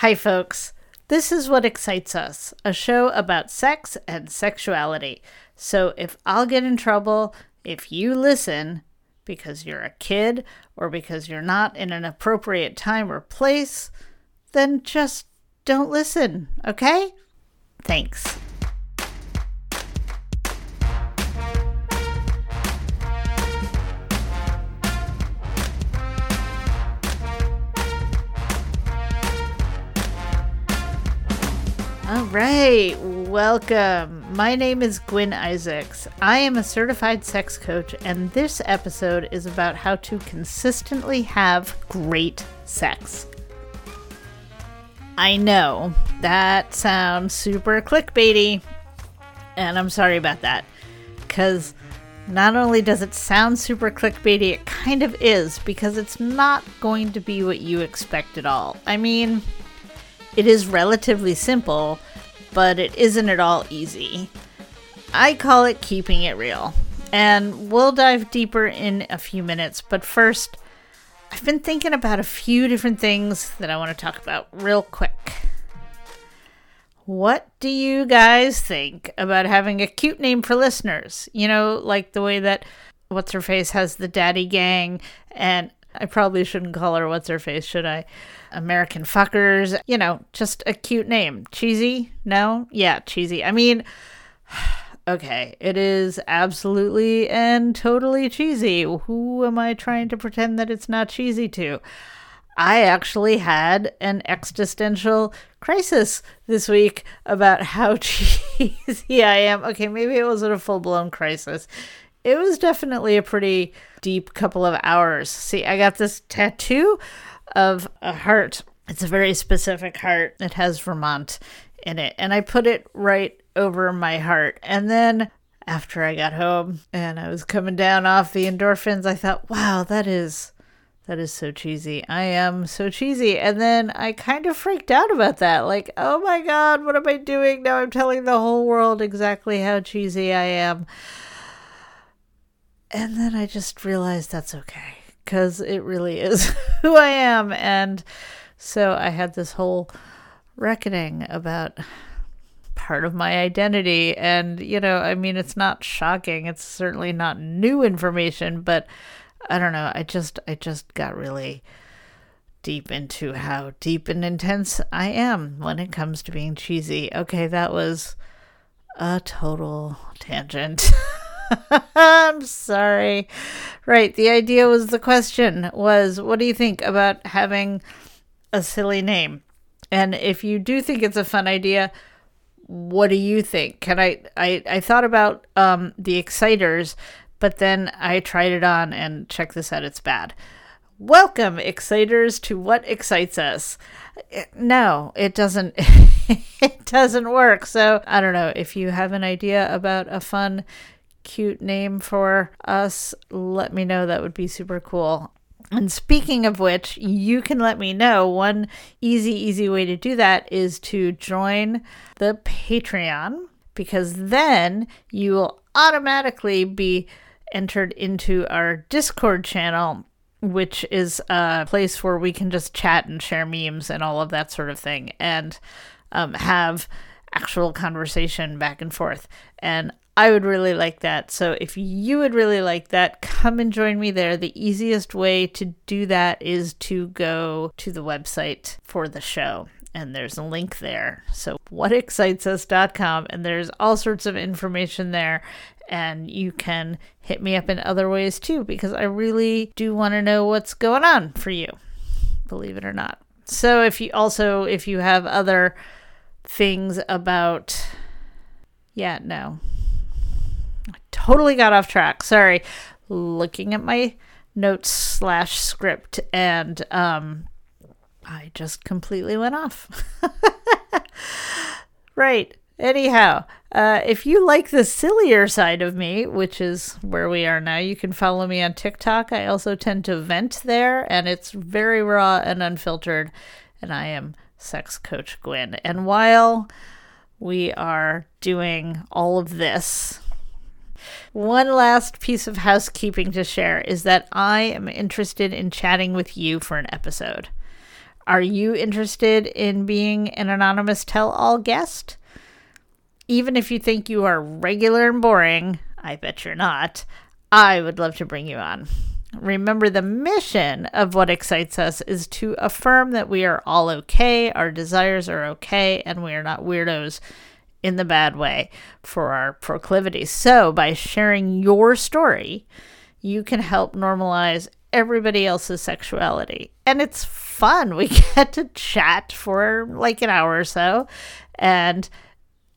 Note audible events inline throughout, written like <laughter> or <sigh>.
Hi, folks. This is What Excites Us, a show about sex and sexuality. So if I'll get in trouble, if you listen because you're a kid or because you're not in an appropriate time or place, then just don't listen, okay? Thanks. Right, welcome. My name is Gwen Isaacs. I am a certified sex coach, and this episode is about how to consistently have great sex. I know that sounds super clickbaity, and I'm sorry about that because not only does it sound super clickbaity, it kind of is because it's not going to be what you expect at all. I mean, it is relatively simple, but it isn't at all easy. I call it keeping it real. And we'll dive deeper in a few minutes, but first, I've been thinking about a few different things that I want to talk about real quick. What do you guys think about having a cute name for listeners? You know, like the way that What's Her Face has the Daddy Gang, and I probably shouldn't call her What's Her Face, should I? American Fuckers. You know, just a cute name. Cheesy? No? Yeah, cheesy. I mean, <sighs> okay, it is absolutely and totally cheesy. Who am I trying to pretend that it's not cheesy to? I actually had an existential crisis this week about how <laughs> cheesy I am. Okay, maybe it wasn't a full blown crisis. It was definitely a pretty deep couple of hours. See, I got this tattoo of a heart. It's a very specific heart. It has Vermont in it. And I put it right over my heart. And then after I got home and I was coming down off the endorphins, I thought, wow, that is that is so cheesy. I am so cheesy. And then I kind of freaked out about that. Like, oh my God, what am I doing? Now I'm telling the whole world exactly how cheesy I am. And then I just realized that's okay because it really is <laughs> who I am. And so I had this whole reckoning about part of my identity. And, you know, I mean, it's not shocking. It's certainly not new information, but I don't know. I just I just got really deep into how deep and intense I am when it comes to being cheesy. Okay, that was a total tangent. <laughs> <laughs> I'm sorry. Right, the idea was the question was what do you think about having a silly name? And if you do think it's a fun idea, what do you think? Can I I, I thought about um the exciters but then I tried it on and check this out, it's bad. Welcome, exciters, to what excites us. No, it doesn't. <laughs> it doesn't work. So I don't know if you have an idea about a fun, cute name for us. Let me know. That would be super cool. And speaking of which, you can let me know. One easy, easy way to do that is to join the Patreon because then you will automatically be entered into our Discord channel, which is a place where we can just chat and share memes and all of that sort of thing and um, have actual conversation back and forth. And I would really like that. So if you would really like that, come and join me there. The easiest way to do that is to go to the website for the show and there's a link there. So, whatexcitesus.com, and there's all sorts of information there. And you can hit me up in other ways too, because I really do want to know what's going on for you, believe it or not. So, if you also, if you have other things about, yeah, no, totally got off track. Sorry. Looking at my notes slash script and um I just completely went off. <laughs> right. Anyhow, uh, if you like the sillier side of me, which is where we are now, you can follow me on TikTok. I also tend to vent there, and it's very raw and unfiltered. And I am Sex Coach Gwen. And while we are doing all of this, one last piece of housekeeping to share is that I am interested in chatting with you for an episode. Are you interested in being an anonymous tell all guest? Even if you think you are regular and boring, I bet you're not, I would love to bring you on. Remember, the mission of what excites us is to affirm that we are all okay, our desires are okay, and we are not weirdos in the bad way for our proclivities. So, by sharing your story, you can help normalize everybody else's sexuality. And it's fun. We <laughs> get to chat for like an hour or so. And,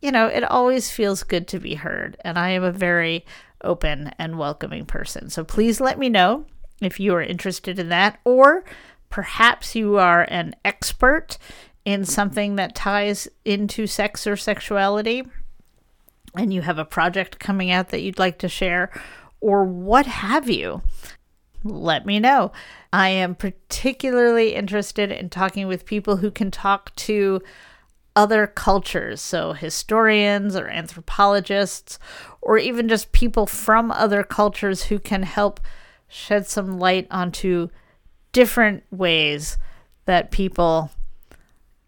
you know, it always feels good to be heard. And I am a very open and welcoming person. So please let me know if you are interested in that, or perhaps you are an expert in something that ties into sex or sexuality and you have a project coming out that you'd like to share, or what have you, let me know. I am particularly interested in talking with people who can talk to other cultures, so historians or anthropologists, or even just people from other cultures who can help shed some light onto different ways that people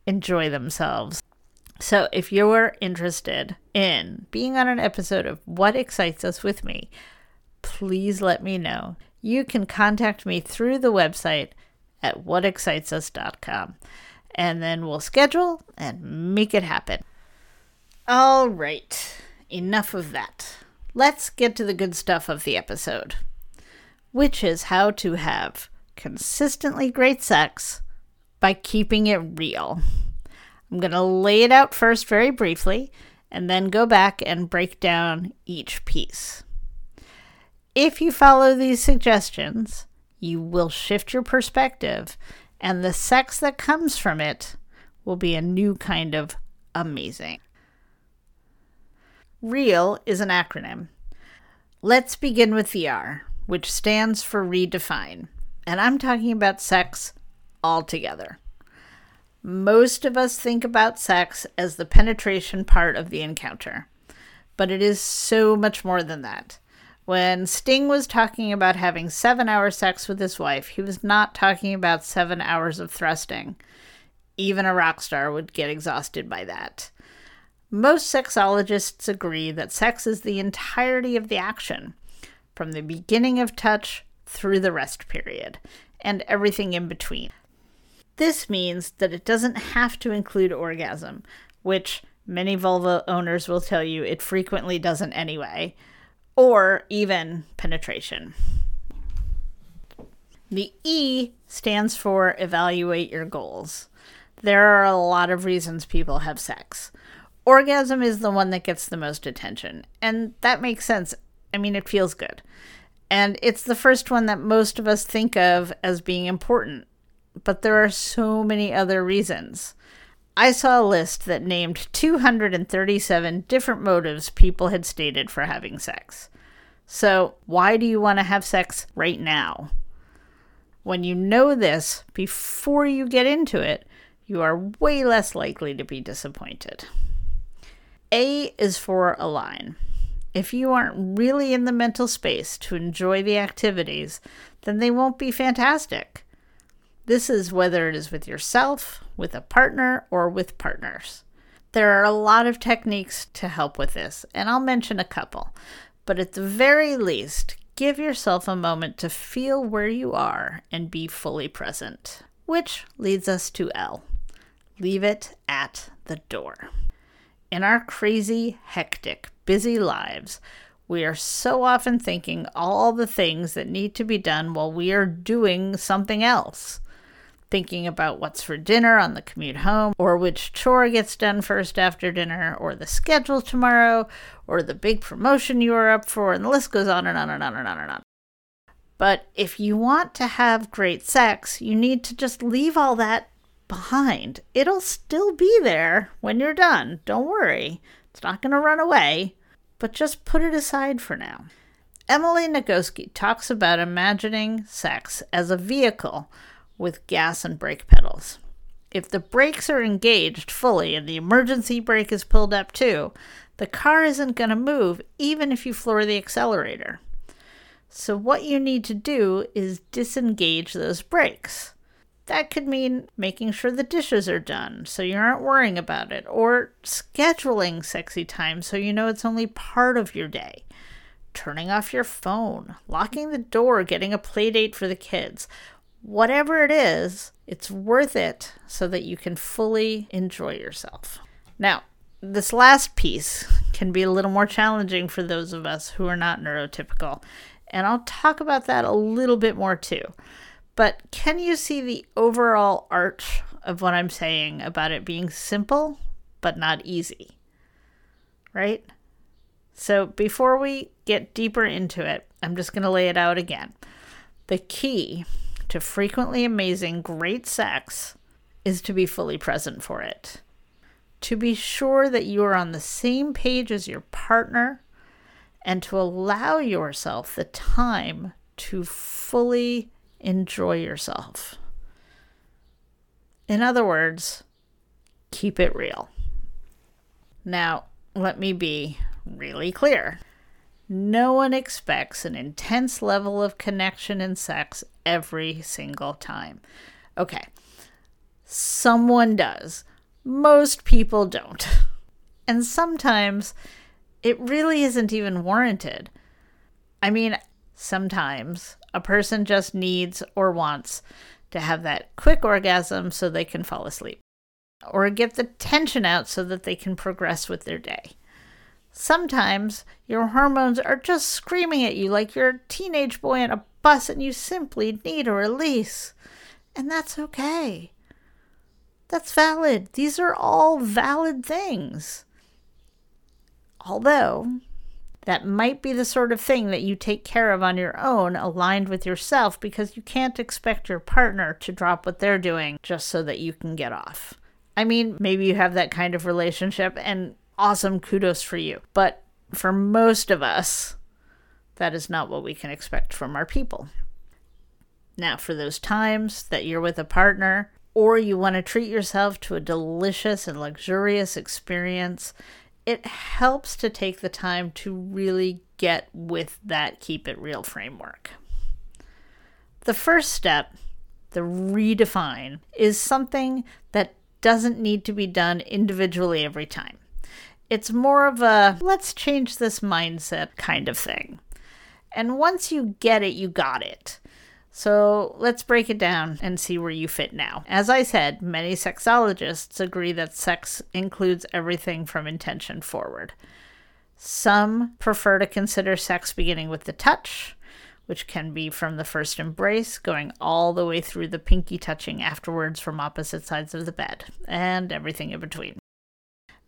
enjoy themselves. So, if you're interested in being on an episode of What Excites Us with me, please let me know. You can contact me through the website at whatexcitesus.com and then we'll schedule and make it happen. All right, enough of that. Let's get to the good stuff of the episode, which is how to have consistently great sex by keeping it real. I'm going to lay it out first very briefly and then go back and break down each piece. If you follow these suggestions, you will shift your perspective, and the sex that comes from it will be a new kind of amazing. REAL is an acronym. Let's begin with the R, which stands for redefine, and I'm talking about sex altogether. Most of us think about sex as the penetration part of the encounter, but it is so much more than that. When Sting was talking about having seven hour sex with his wife, he was not talking about seven hours of thrusting. Even a rock star would get exhausted by that. Most sexologists agree that sex is the entirety of the action, from the beginning of touch through the rest period, and everything in between. This means that it doesn't have to include orgasm, which many vulva owners will tell you it frequently doesn't anyway, or even penetration. The E stands for evaluate your goals. There are a lot of reasons people have sex. Orgasm is the one that gets the most attention, and that makes sense. I mean, it feels good. And it's the first one that most of us think of as being important but there are so many other reasons. I saw a list that named 237 different motives people had stated for having sex. So, why do you want to have sex right now? When you know this before you get into it, you are way less likely to be disappointed. A is for align. If you aren't really in the mental space to enjoy the activities, then they won't be fantastic. This is whether it is with yourself, with a partner, or with partners. There are a lot of techniques to help with this, and I'll mention a couple. But at the very least, give yourself a moment to feel where you are and be fully present. Which leads us to L leave it at the door. In our crazy, hectic, busy lives, we are so often thinking all the things that need to be done while we are doing something else thinking about what's for dinner on the commute home, or which chore gets done first after dinner, or the schedule tomorrow, or the big promotion you are up for, and the list goes on and on and on and on and on. But if you want to have great sex, you need to just leave all that behind. It'll still be there when you're done. Don't worry, it's not going to run away, but just put it aside for now. Emily Nagoski talks about imagining sex as a vehicle with gas and brake pedals. If the brakes are engaged fully and the emergency brake is pulled up too, the car isn't going to move even if you floor the accelerator. So, what you need to do is disengage those brakes. That could mean making sure the dishes are done so you aren't worrying about it, or scheduling sexy time so you know it's only part of your day, turning off your phone, locking the door, getting a play date for the kids. Whatever it is, it's worth it so that you can fully enjoy yourself. Now, this last piece can be a little more challenging for those of us who are not neurotypical, and I'll talk about that a little bit more too. But can you see the overall arch of what I'm saying about it being simple but not easy? Right? So before we get deeper into it, I'm just going to lay it out again. The key to frequently amazing, great sex is to be fully present for it. To be sure that you are on the same page as your partner and to allow yourself the time to fully enjoy yourself. In other words, keep it real. Now, let me be really clear. No one expects an intense level of connection and sex every single time. Okay, someone does. Most people don't. <laughs> And sometimes it really isn't even warranted. I mean, sometimes a person just needs or wants to have that quick orgasm so they can fall asleep, or get the tension out so that they can progress with their day. Sometimes your hormones are just screaming at you like you're a teenage boy on a bus and you simply need a release. And that's okay. That's valid. These are all valid things. Although, that might be the sort of thing that you take care of on your own, aligned with yourself, because you can't expect your partner to drop what they're doing just so that you can get off. I mean, maybe you have that kind of relationship, and awesome kudos for you. But for most of us, that is not what we can expect from our people. Now, for those times that you're with a partner or you want to treat yourself to a delicious and luxurious experience, it helps to take the time to really get with that keep it real framework. The first step, the redefine, is something that doesn't need to be done individually every time. It's more of a let's change this mindset kind of thing. And once you get it, you got it. So let's break it down and see where you fit now. As I said, many sexologists agree that sex includes everything from intention forward. Some prefer to consider sex beginning with the touch, which can be from the first embrace, going all the way through the pinky touching afterwards from opposite sides of the bed, and everything in between.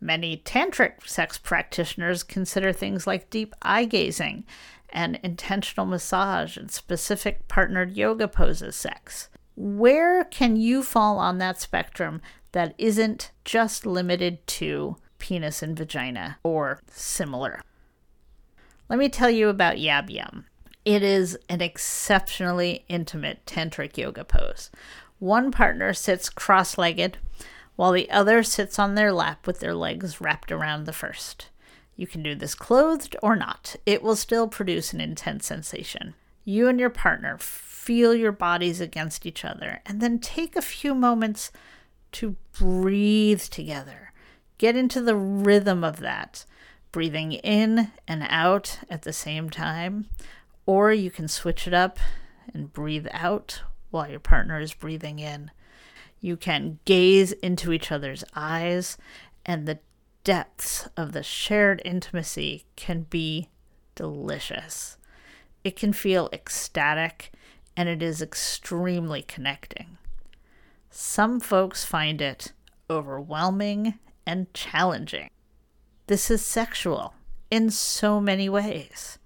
Many tantric sex practitioners consider things like deep eye gazing and intentional massage and specific partnered yoga poses sex. Where can you fall on that spectrum that isn't just limited to penis and vagina or similar? Let me tell you about Yab Yum. It is an exceptionally intimate tantric yoga pose. One partner sits cross legged while the other sits on their lap with their legs wrapped around the first. You can do this clothed or not, it will still produce an intense sensation. You and your partner feel your bodies against each other and then take a few moments to breathe together. Get into the rhythm of that, breathing in and out at the same time. Or you can switch it up and breathe out while your partner is breathing in. You can gaze into each other's eyes, and the depths of the shared intimacy can be delicious. It can feel ecstatic, and it is extremely connecting. Some folks find it overwhelming and challenging. This is sexual in so many ways.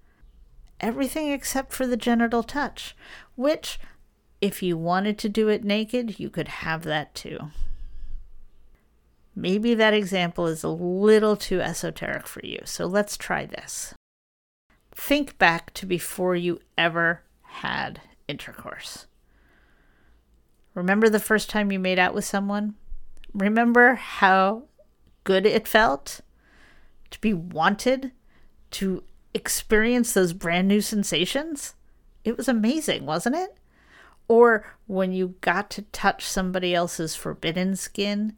Everything except for the genital touch, which if you wanted to do it naked, you could have that too. Maybe that example is a little too esoteric for you, so let's try this. Think back to before you ever had intercourse. Remember the first time you made out with someone? Remember how good it felt to be wanted, to experience those brand new sensations? It was amazing, wasn't it? Or when you got to touch somebody else's forbidden skin.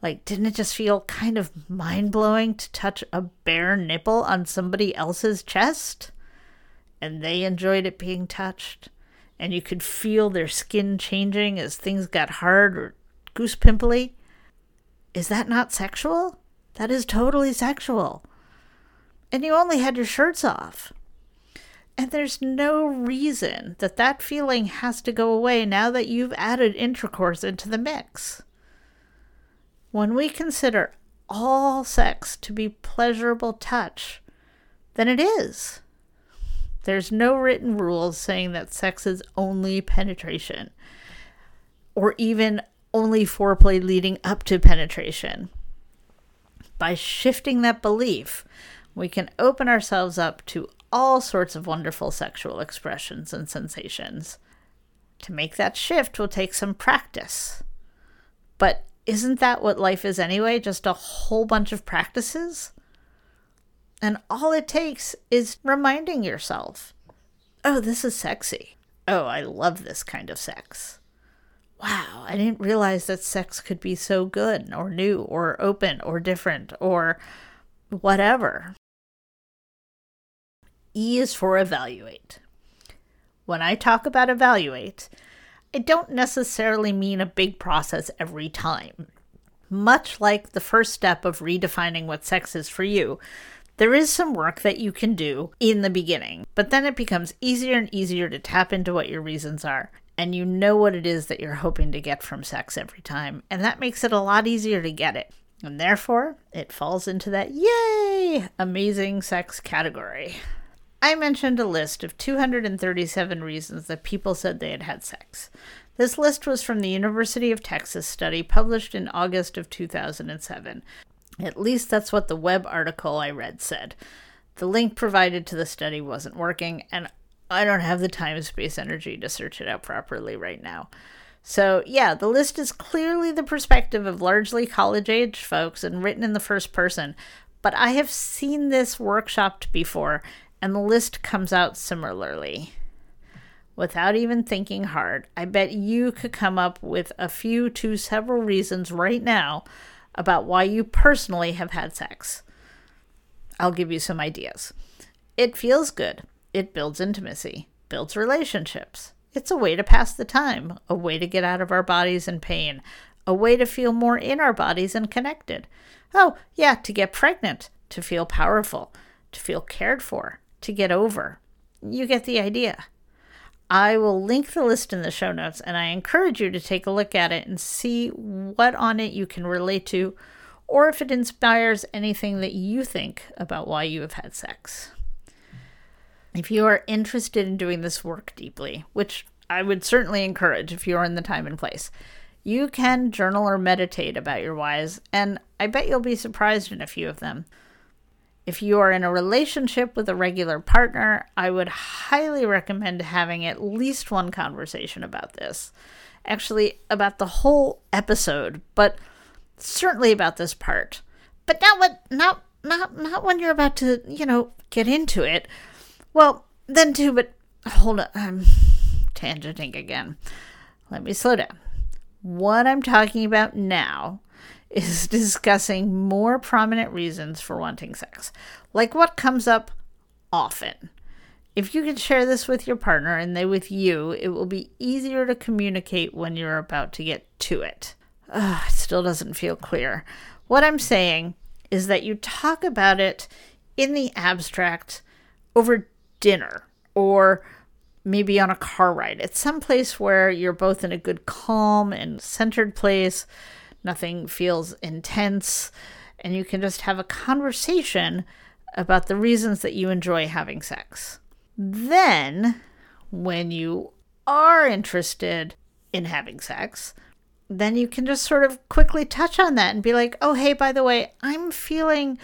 Like, didn't it just feel kind of mind blowing to touch a bare nipple on somebody else's chest? And they enjoyed it being touched. And you could feel their skin changing as things got hard or goose pimply. Is that not sexual? That is totally sexual. And you only had your shirts off. And there's no reason that that feeling has to go away now that you've added intercourse into the mix. When we consider all sex to be pleasurable touch, then it is. There's no written rules saying that sex is only penetration or even only foreplay leading up to penetration. By shifting that belief, we can open ourselves up to all sorts of wonderful sexual expressions and sensations. To make that shift will take some practice. But isn't that what life is anyway? Just a whole bunch of practices? And all it takes is reminding yourself oh, this is sexy. Oh, I love this kind of sex. Wow, I didn't realize that sex could be so good or new or open or different or whatever. E is for evaluate. When I talk about evaluate, I don't necessarily mean a big process every time. Much like the first step of redefining what sex is for you, there is some work that you can do in the beginning, but then it becomes easier and easier to tap into what your reasons are. And you know what it is that you're hoping to get from sex every time, and that makes it a lot easier to get it. And therefore, it falls into that yay, amazing sex category. I mentioned a list of 237 reasons that people said they had had sex. This list was from the University of Texas study published in August of 2007. At least that's what the web article I read said. The link provided to the study wasn't working, and I don't have the time, space, energy to search it out properly right now. So, yeah, the list is clearly the perspective of largely college age folks and written in the first person, but I have seen this workshopped before, and the list comes out similarly. Without even thinking hard, I bet you could come up with a few to several reasons right now about why you personally have had sex. I'll give you some ideas. It feels good. It builds intimacy, builds relationships. It's a way to pass the time, a way to get out of our bodies in pain, a way to feel more in our bodies and connected. Oh, yeah, to get pregnant, to feel powerful, to feel cared for, to get over. You get the idea. I will link the list in the show notes and I encourage you to take a look at it and see what on it you can relate to or if it inspires anything that you think about why you have had sex. If you are interested in doing this work deeply, which I would certainly encourage if you're in the time and place, you can journal or meditate about your whys, and I bet you'll be surprised in a few of them. If you are in a relationship with a regular partner, I would highly recommend having at least one conversation about this. Actually, about the whole episode, but certainly about this part. But not what not not not when you're about to, you know, get into it. Well, then too, but hold on, I'm tangenting again. Let me slow down. What I'm talking about now is discussing more prominent reasons for wanting sex, like what comes up often. If you can share this with your partner and they with you, it will be easier to communicate when you're about to get to it. Ugh, it still doesn't feel clear. What I'm saying is that you talk about it in the abstract over dinner or maybe on a car ride. It's some place where you're both in a good, calm, and centered place nothing feels intense, and you can just have a conversation about the reasons that you enjoy having sex. Then, when you are interested in having sex, then you can just sort of quickly touch on that and be like, oh, hey, by the way, I'm feeling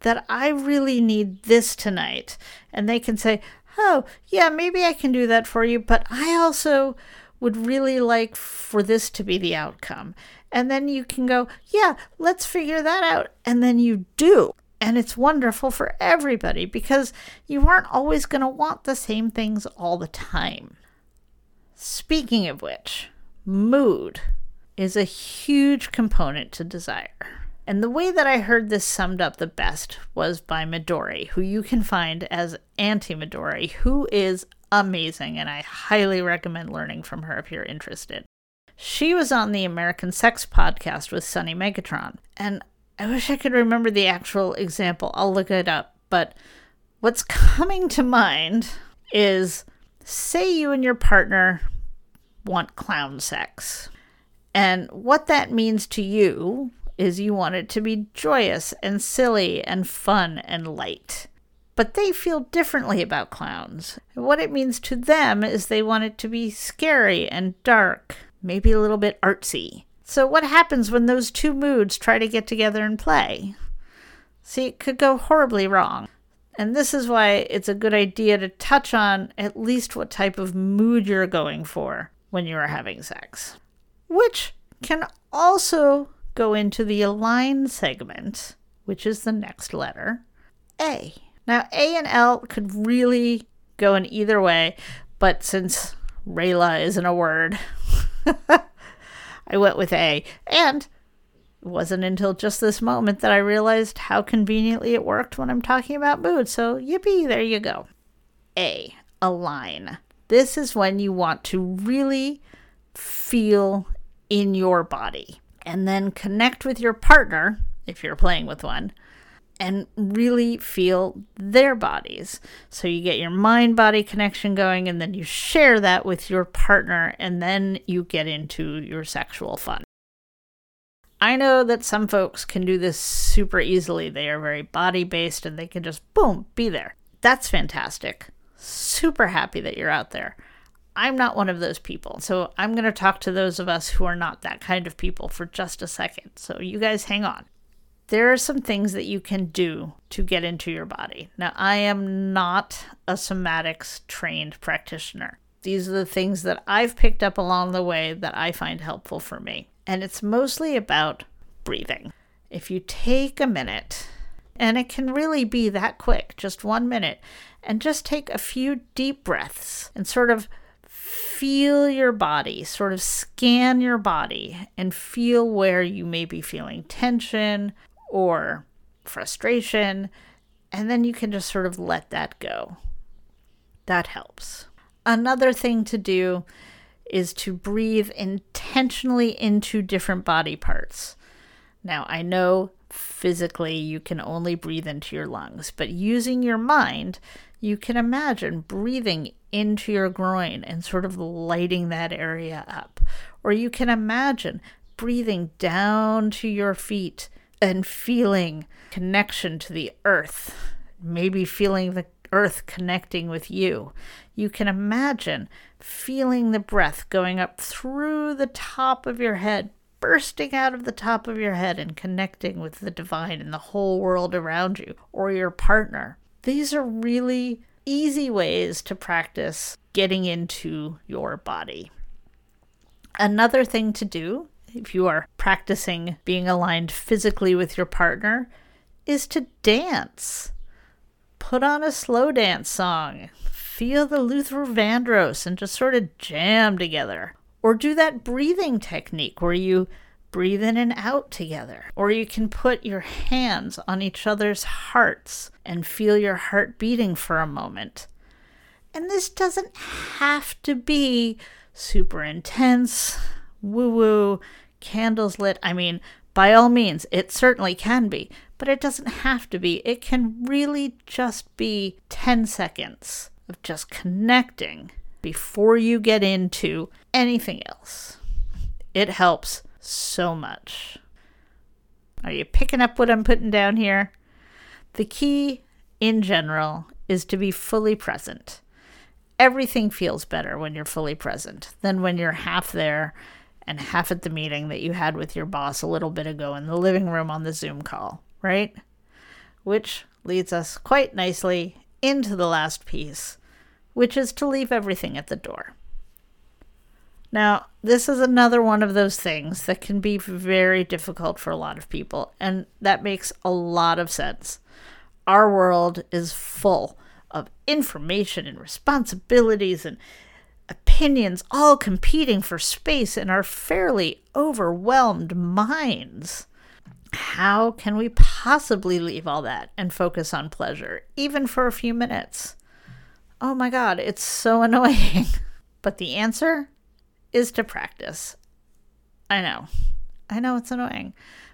that I really need this tonight. And they can say, oh, yeah, maybe I can do that for you, but I also would really like for this to be the outcome. And then you can go, yeah, let's figure that out. And then you do. And it's wonderful for everybody because you aren't always going to want the same things all the time. Speaking of which, mood is a huge component to desire. And the way that I heard this summed up the best was by Midori, who you can find as Auntie Midori, who is amazing, and I highly recommend learning from her if you're interested. She was on the American Sex podcast with Sunny Megatron, and I wish I could remember the actual example. I'll look it up, but what's <laughs> coming to mind is say you and your partner want clown sex. And what that means to you is you want it to be joyous and silly and fun and light. But they feel differently about clowns. What it means to them is they want it to be scary and dark, maybe a little bit artsy. So, what happens when those two moods try to get together and play? See, it could go horribly wrong. And this is why it's a good idea to touch on at least what type of mood you're going for when you are having sex, which can also go into the align segment, which is the next letter, A. Now, A and L could really go in either way, but since Rayla isn't a word, <laughs> I went with A. And it wasn't until just this moment that I realized how conveniently it worked when I'm talking about mood. So, yippee, there you go. A. Align. This is when you want to really feel in your body and then connect with your partner, if you're playing with one, and really feel their bodies. So you get your mind body connection going, and then you share that with your partner, and then you get into your sexual fun. I know that some folks can do this super easily. They are very body based and they can just boom, be there. That's fantastic. Super happy that you're out there. I'm not one of those people. So I'm going to talk to those of us who are not that kind of people for just a second. So you guys hang on. There are some things that you can do to get into your body. Now, I am not a somatics trained practitioner. These are the things that I've picked up along the way that I find helpful for me. And it's mostly about breathing. If you take a minute, and it can really be that quick, just one minute, and just take a few deep breaths and sort of feel your body, sort of scan your body and feel where you may be feeling tension or frustration. And then you can just sort of let that go. That helps. Another thing to do is to breathe intentionally into different body parts. Now, I know physically you can only breathe into your lungs, but using your mind, you can imagine breathing into your groin and sort of lighting that area up. Or you can imagine breathing down to your feet and feeling connection to the earth, maybe feeling the earth connecting with you. You can imagine feeling the breath going up through the top of your head, bursting out of the top of your head and connecting with the divine and the whole world around you or your partner. These are really easy ways to practice getting into your body. Another thing to do if you are practicing being aligned physically with your partner is to dance. Put on a slow dance song. Feel the Luther Vandross and just sort of jam together. Or do that breathing technique where you breathe in and out together. Or you can put your hands on each other's hearts and feel your heart beating for a moment. And this doesn't have to be super intense, woo woo, candles lit. I mean, by all means, it certainly can be, but it doesn't have to be. It can really just be 10 seconds of just connecting before you get into anything else. It helps so much. Are you picking up what I'm putting down here? The key, in general, is to be fully present. Everything feels better when you're fully present than when you're half there and half at the meeting that you had with your boss a little bit ago in the living room on the Zoom call, right? Which leads us quite nicely into the last piece, which is to leave everything at the door. Now, this is another one of those things that can be very difficult for a lot of people, and that makes a lot of sense. Our world is full of information and responsibilities and opinions all competing for space in our fairly overwhelmed minds. How can we possibly leave all that and focus on pleasure, even for a few minutes? Oh my God, it's so <laughs> annoying. But the answer is to practice. I know. I know it's annoying.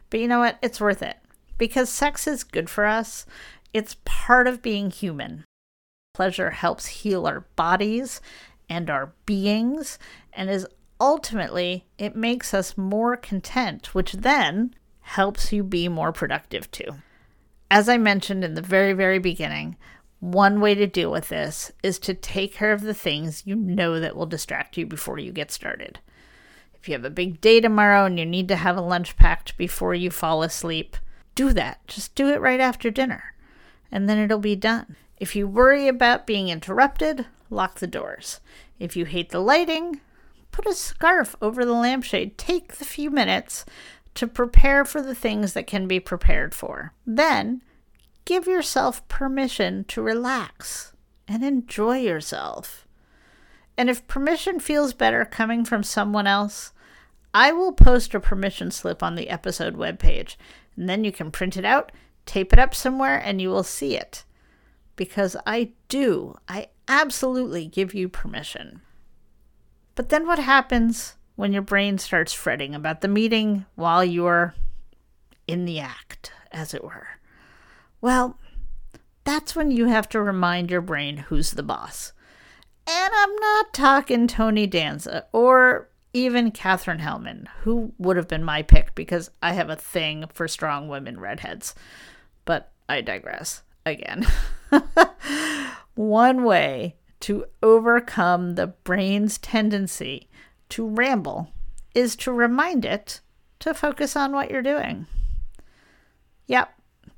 But you know what? It's worth it. Because sex is good for us, it's part of being human. Pleasure helps heal our bodies and our beings, and is ultimately, it makes us more content, which then helps you be more productive too. As I mentioned in the very, very beginning, one way to deal with this is to take care of the things you know that will distract you before you get started. If you have a big day tomorrow and you need to have a lunch packed before you fall asleep, do that. Just do it right after dinner, and then it'll be done. If you worry about being interrupted, lock the doors. If you hate the lighting, put a scarf over the lampshade. Take the few minutes to prepare for the things that can be prepared for. Then, give yourself permission to relax and enjoy yourself. And if permission feels better coming from someone else, I will post a permission slip on the episode webpage, and then you can print it out, tape it up somewhere, and you will see it. Because I do, I absolutely give you permission. But then what happens when your brain starts fretting about the meeting while you're in the act, as it were? Well, that's when you have to remind your brain who's the boss. And I'm not talking Tony Danza or even Katherine Helmond, who would have been my pick because I have a thing for strong women redheads. But I digress again. <laughs> One way to overcome the brain's tendency to ramble is to remind it to focus on what you're doing. Yep,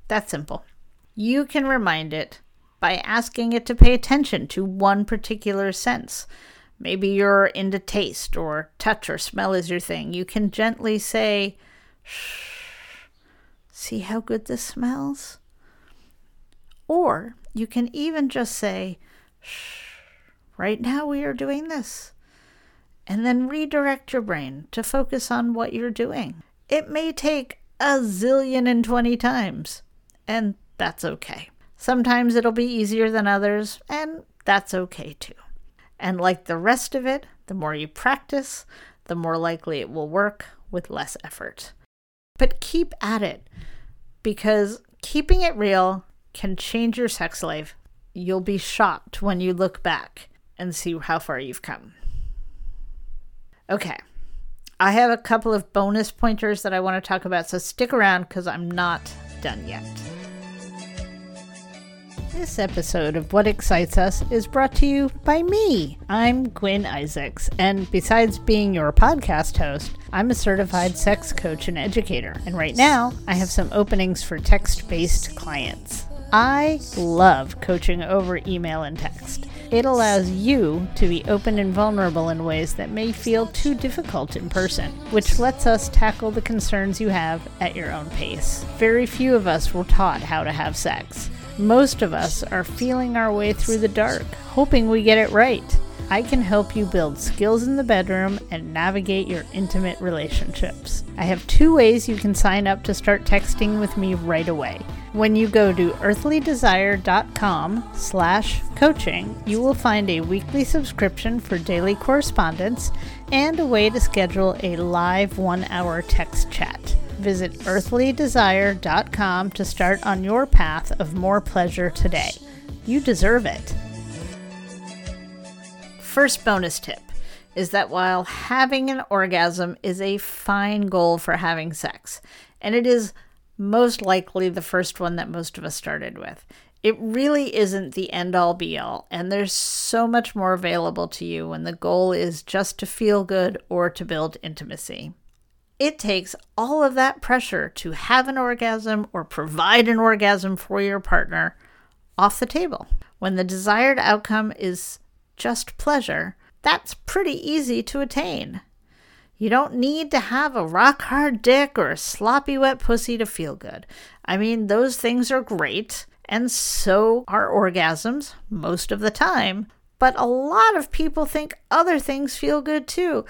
that's simple. You can remind it by asking it to pay attention to one particular sense. Maybe you're into taste or touch or smell is your thing. You can gently say, Shh, see how good this smells? Or you can even just say, Shh, right now we are doing this. And then redirect your brain to focus on what you're doing. It may take a zillion and 20 times, and that's okay. Sometimes it'll be easier than others, and that's okay too. And like the rest of it, the more you practice, the more likely it will work with less effort. But keep at it because keeping it real can change your sex life. You'll be shocked when you look back and see how far you've come. Okay, I have a couple of bonus pointers that I want to talk about, so stick around because I'm not done yet. This episode of What Excites Us is brought to you by me. I'm Gwen Isaacs, and besides being your podcast host, I'm a certified sex coach and educator. And right now, I have some openings for text based clients. I love coaching over email and text. It allows you to be open and vulnerable in ways that may feel too difficult in person, which lets us tackle the concerns you have at your own pace. Very few of us were taught how to have sex. Most of us are feeling our way through the dark, hoping we get it right. I can help you build skills in the bedroom and navigate your intimate relationships. I have two ways you can sign up to start texting with me right away. When you go to earthlydesire.com slash coaching, you will find a weekly subscription for daily correspondence and a way to schedule a live one-hour text chat. Visit earthlydesire.com to start on your path of more pleasure today. You deserve it. First bonus tip is that while having an orgasm is a fine goal for having sex, and it is most likely the first one that most of us started with, it really isn't the end all be all, and there's so much more available to you when the goal is just to feel good or to build intimacy. It takes all of that pressure to have an orgasm or provide an orgasm for your partner off the table. When the desired outcome is just pleasure, that's pretty easy to attain. You don't need to have a rock hard dick or a sloppy wet pussy to feel good. I mean, those things are great, and so are orgasms most of the time, But a lot of people think other things feel good too.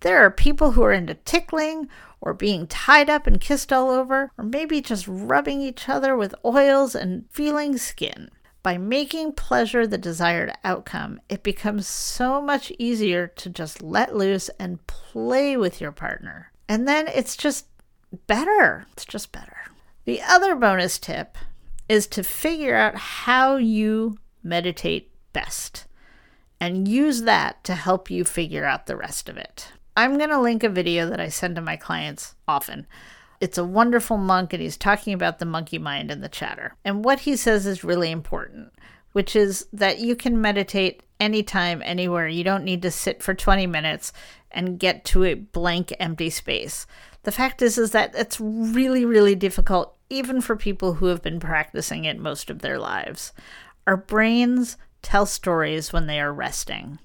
There are people who are into tickling or being tied up and kissed all over, or maybe just rubbing each other with oils and feeling skin. By making pleasure the desired outcome, it becomes so much easier to just let loose and play with your partner. And then it's just better. It's just better. The other bonus tip is to figure out how you meditate best and use that to help you figure out the rest of it. I'm going to link a video that I send to my clients often. It's a wonderful monk, and he's talking about the monkey mind and the chatter. And what he says is really important, which is that you can meditate anytime, anywhere. You don't need to sit for 20 minutes and get to a blank, empty space. The fact is, is that it's really, really difficult, even for people who have been practicing it most of their lives. Our brains tell stories when they are resting.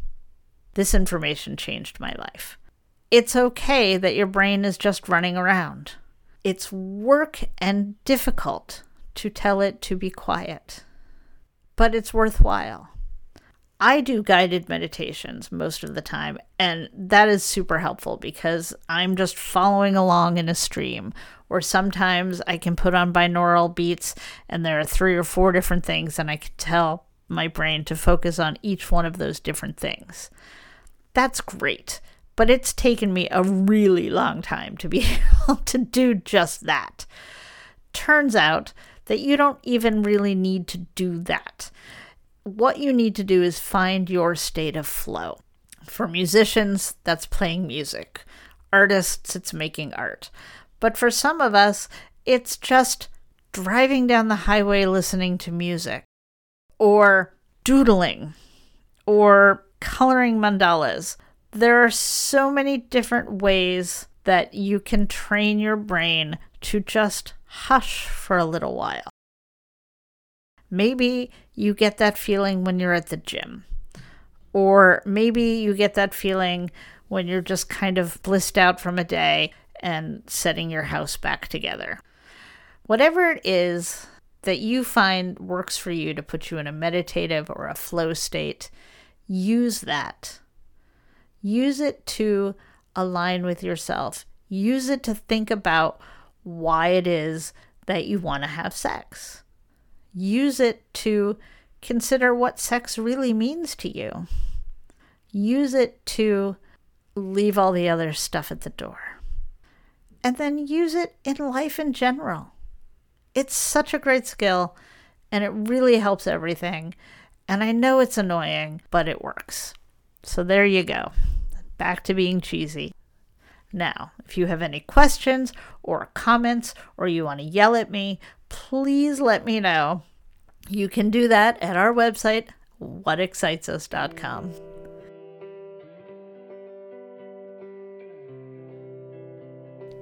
This information changed my life. It's okay that your brain is just running around. It's work and difficult to tell it to be quiet, but it's worthwhile. I do guided meditations most of the time, and that is super helpful because I'm just following along in a stream. Or sometimes I can put on binaural beats, and there are three or four different things, and I can tell my brain to focus on each one of those different things. That's great but it's taken me a really long time to be <laughs> able to do just that. Turns out that you don't even really need to do that. What you need to do is find your state of flow. For musicians, that's playing music. Artists, it's making art. But for some of us, it's just driving down the highway listening to music, or doodling, or coloring mandalas, there are so many different ways that you can train your brain to just hush for a little while. Maybe you get that feeling when you're at the gym, or maybe you get that feeling when you're just kind of blissed out from a day and setting your house back together. Whatever it is that you find works for you to put you in a meditative or a flow state, use that Use it to align with yourself. Use it to think about why it is that you want to have sex. Use it to consider what sex really means to you. Use it to leave all the other stuff at the door. And then use it in life in general. It's such a great skill and it really helps everything. And I know it's annoying, but it works. So there you go back to being cheesy. Now, if you have any questions or comments or you want to yell at me, please let me know. You can do that at our website, whatexcitesus.com.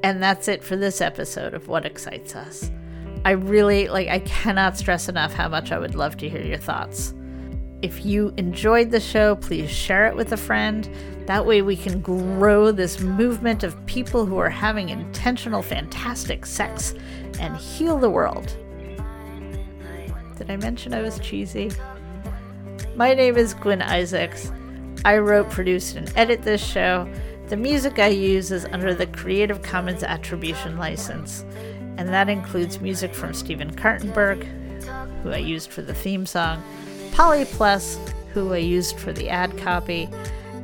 And that's it for this episode of What Excites Us. I really, like, I cannot stress enough how much I would love to hear your thoughts. If you enjoyed the show, please share it with a friend. That way, we can grow this movement of people who are having intentional, fantastic sex and heal the world. Did I mention I was cheesy? My name is Gwen Isaacs. I wrote, produced, and edit this show. The music I use is under the Creative Commons Attribution License, and that includes music from Stephen Kartenberg, who I used for the theme song Polyplus, who I used for the ad copy,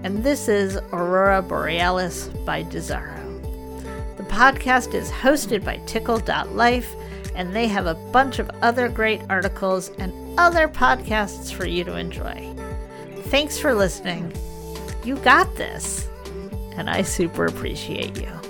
and this is Aurora Borealis by Desaro. The podcast is hosted by Tickle.life, and they have a bunch of other great articles and other podcasts for you to enjoy. Thanks for listening. You got this, and I super appreciate you.